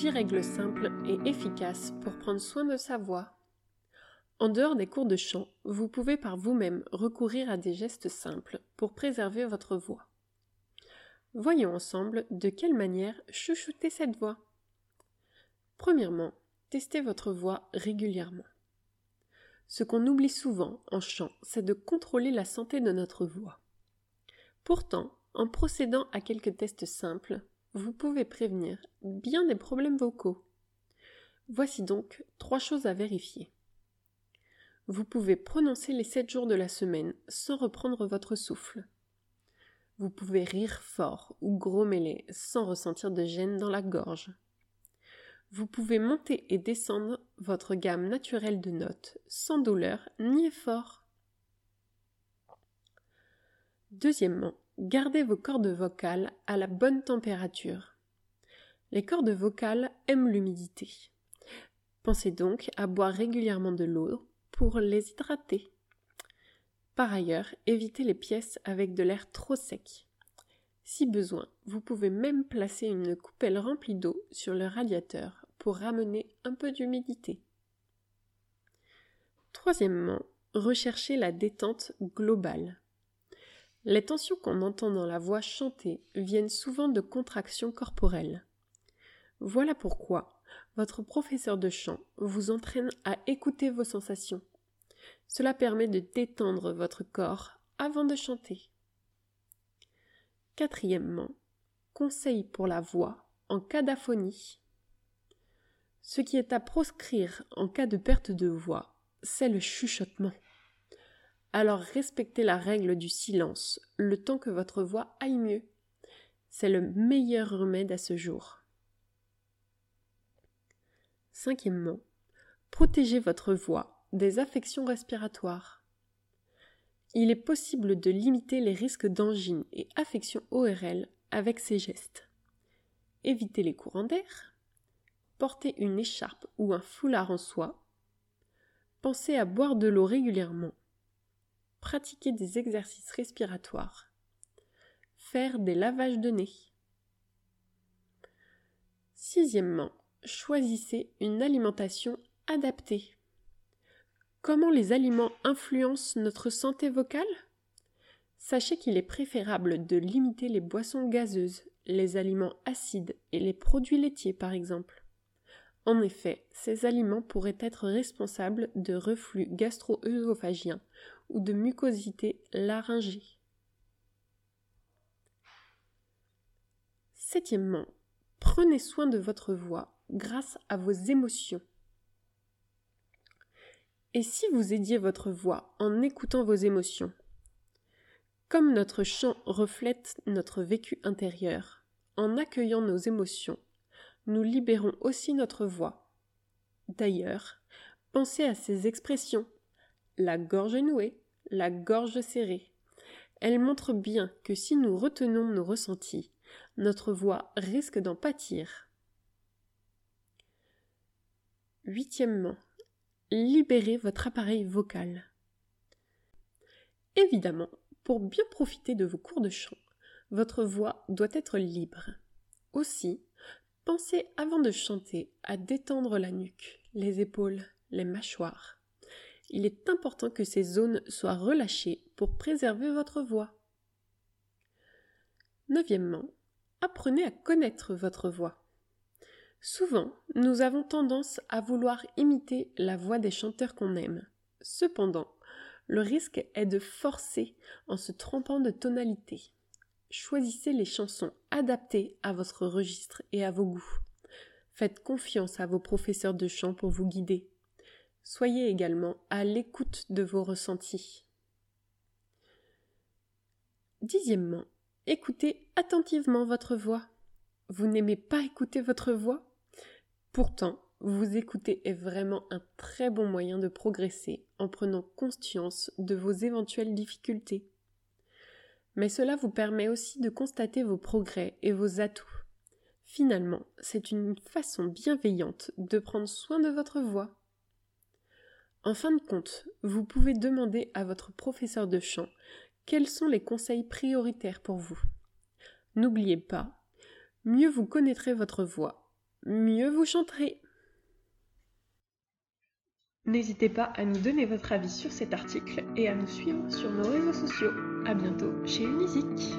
10 règles simples et efficaces pour prendre soin de sa voix. En dehors des cours de chant, vous pouvez par vous-même recourir à des gestes simples pour préserver votre voix. Voyons ensemble de quelle manière chuchoter cette voix. Premièrement, testez votre voix régulièrement. Ce qu'on oublie souvent en chant, c'est de contrôler la santé de notre voix. Pourtant, en procédant à quelques tests simples, vous pouvez prévenir bien des problèmes vocaux. Voici donc trois choses à vérifier. Vous pouvez prononcer les sept jours de la semaine sans reprendre votre souffle. Vous pouvez rire fort ou grommeler sans ressentir de gêne dans la gorge. Vous pouvez monter et descendre votre gamme naturelle de notes sans douleur ni effort. Deuxièmement, Gardez vos cordes vocales à la bonne température. Les cordes vocales aiment l'humidité. Pensez donc à boire régulièrement de l'eau pour les hydrater. Par ailleurs, évitez les pièces avec de l'air trop sec. Si besoin, vous pouvez même placer une coupelle remplie d'eau sur le radiateur pour ramener un peu d'humidité. Troisièmement, recherchez la détente globale. Les tensions qu'on entend dans la voix chantée viennent souvent de contractions corporelles. Voilà pourquoi votre professeur de chant vous entraîne à écouter vos sensations. Cela permet de détendre votre corps avant de chanter. Quatrièmement, conseil pour la voix en cas d'aphonie. Ce qui est à proscrire en cas de perte de voix, c'est le chuchotement. Alors respectez la règle du silence le temps que votre voix aille mieux. C'est le meilleur remède à ce jour. Cinquièmement, protégez votre voix des affections respiratoires. Il est possible de limiter les risques d'angine et affections ORL avec ces gestes. Évitez les courants d'air. Portez une écharpe ou un foulard en soie. Pensez à boire de l'eau régulièrement pratiquer des exercices respiratoires, faire des lavages de nez. Sixièmement, choisissez une alimentation adaptée. Comment les aliments influencent notre santé vocale? Sachez qu'il est préférable de limiter les boissons gazeuses, les aliments acides et les produits laitiers par exemple. En effet, ces aliments pourraient être responsables de reflux gastro-œsophagien ou de mucosité laryngée. Septièmement, prenez soin de votre voix grâce à vos émotions. Et si vous aidiez votre voix en écoutant vos émotions Comme notre chant reflète notre vécu intérieur, en accueillant nos émotions, nous libérons aussi notre voix. D'ailleurs, pensez à ces expressions la gorge nouée, la gorge serrée. Elle montre bien que si nous retenons nos ressentis, notre voix risque d'en pâtir. Huitièmement, libérez votre appareil vocal. Évidemment, pour bien profiter de vos cours de chant, votre voix doit être libre. Aussi, pensez avant de chanter à détendre la nuque, les épaules, les mâchoires il est important que ces zones soient relâchées pour préserver votre voix. Neuvièmement, apprenez à connaître votre voix. Souvent, nous avons tendance à vouloir imiter la voix des chanteurs qu'on aime. Cependant, le risque est de forcer en se trompant de tonalité. Choisissez les chansons adaptées à votre registre et à vos goûts. Faites confiance à vos professeurs de chant pour vous guider. Soyez également à l'écoute de vos ressentis. Dixièmement, écoutez attentivement votre voix. Vous n'aimez pas écouter votre voix? Pourtant, vous écouter est vraiment un très bon moyen de progresser en prenant conscience de vos éventuelles difficultés. Mais cela vous permet aussi de constater vos progrès et vos atouts. Finalement, c'est une façon bienveillante de prendre soin de votre voix. En fin de compte, vous pouvez demander à votre professeur de chant quels sont les conseils prioritaires pour vous. N'oubliez pas, mieux vous connaîtrez votre voix, mieux vous chanterez. N'hésitez pas à nous donner votre avis sur cet article et à nous suivre sur nos réseaux sociaux. A bientôt chez Unisic.